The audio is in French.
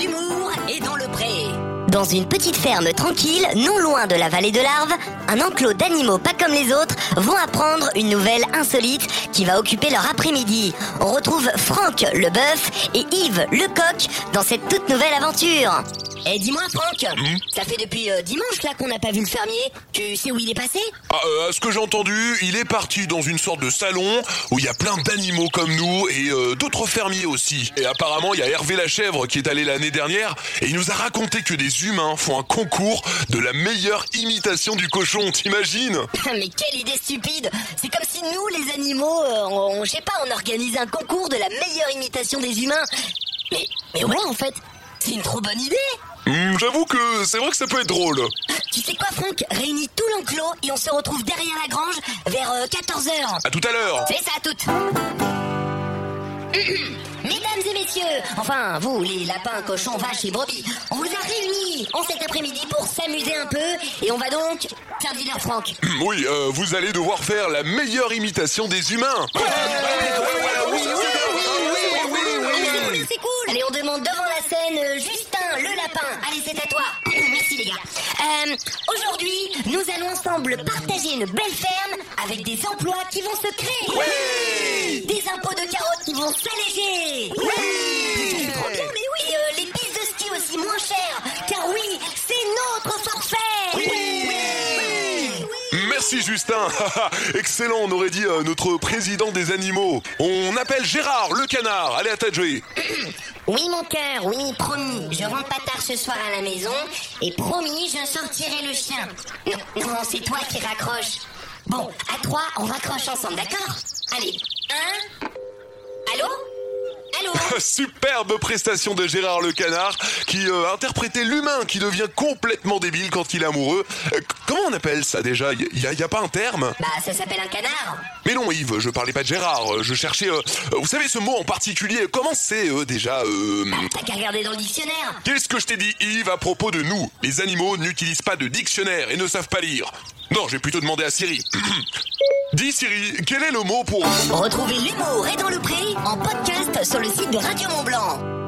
L'humour est dans le pré. Dans une petite ferme tranquille, non loin de la vallée de l'Arve, un enclos d'animaux pas comme les autres vont apprendre une nouvelle insolite qui va occuper leur après-midi. On retrouve Franck le bœuf et Yves le coq dans cette toute nouvelle aventure. Eh dis-moi Franck, ça fait depuis euh, dimanche là qu'on n'a pas vu le fermier. Tu sais où il est passé? Ah, euh, à ce que j'ai entendu, il est parti dans une sorte de salon où il y a plein d'animaux comme nous et euh, d'autres fermiers aussi. Et apparemment, il y a Hervé la chèvre qui est allé l'année dernière et il nous a raconté que des humains font un concours de la meilleure imitation du cochon, t'imagines? Mais quelle idée stupide C'est comme si nous, les animaux, on, on- je sais pas, on organisait un concours de la meilleure imitation des humains. Mais, mais ouais, en fait, c'est une trop bonne idée Hmm, J'avoue que c'est vrai que ça peut être drôle. Tu sais quoi, Franck Réunis tout l'enclos et on se retrouve derrière la grange vers 14h. À tout à l'heure. C'est ça, toutes Mesdames et messieurs, enfin vous, les lapins, cochons, vaches et brebis, on vous a réunis en cet après-midi pour s'amuser un peu et on va donc faire leader Franck. Hmm, Oui, euh, vous allez devoir faire la meilleure imitation des humains. C'est cool, c'est cool. Allez, on demande devant la scène euh, Justin, le lapin. Allez, c'est à toi. Merci les gars. Euh, Aujourd'hui, nous allons ensemble partager une belle ferme avec des emplois qui vont se créer. Des impôts de carottes qui vont s'alléger. C'est Merci Justin. Excellent, on aurait dit euh, notre président des animaux. On appelle Gérard le canard. Allez à ta jouer. Oui, mon cœur, oui, promis. Je rentre pas tard ce soir à la maison. Et promis, je sortirai le chien. Non, non, c'est toi qui raccroche. Bon, à trois, on raccroche ensemble, d'accord? Allez, un. Allô? Superbe prestation de Gérard le canard qui euh, interprétait l'humain qui devient complètement débile quand il est amoureux. Euh, comment on appelle ça déjà? Il y, a- y a pas un terme? Bah, ça s'appelle un canard. Mais non Yves, je parlais pas de Gérard. euh, Je cherchais. euh, euh, vous savez ce mot en particulier Comment c'est euh, déjà euh, T'as qu'à regarder dans le dictionnaire. Qu'est-ce que je t'ai dit Yves à propos de nous? Les animaux n'utilisent pas de dictionnaire et ne savent pas lire. Non, j'ai plutôt demandé à Siri. Dis Siri, quel est le mot pour Retrouvez l'humour et dans le pré en podcast sur le site de Radio Mont Blanc.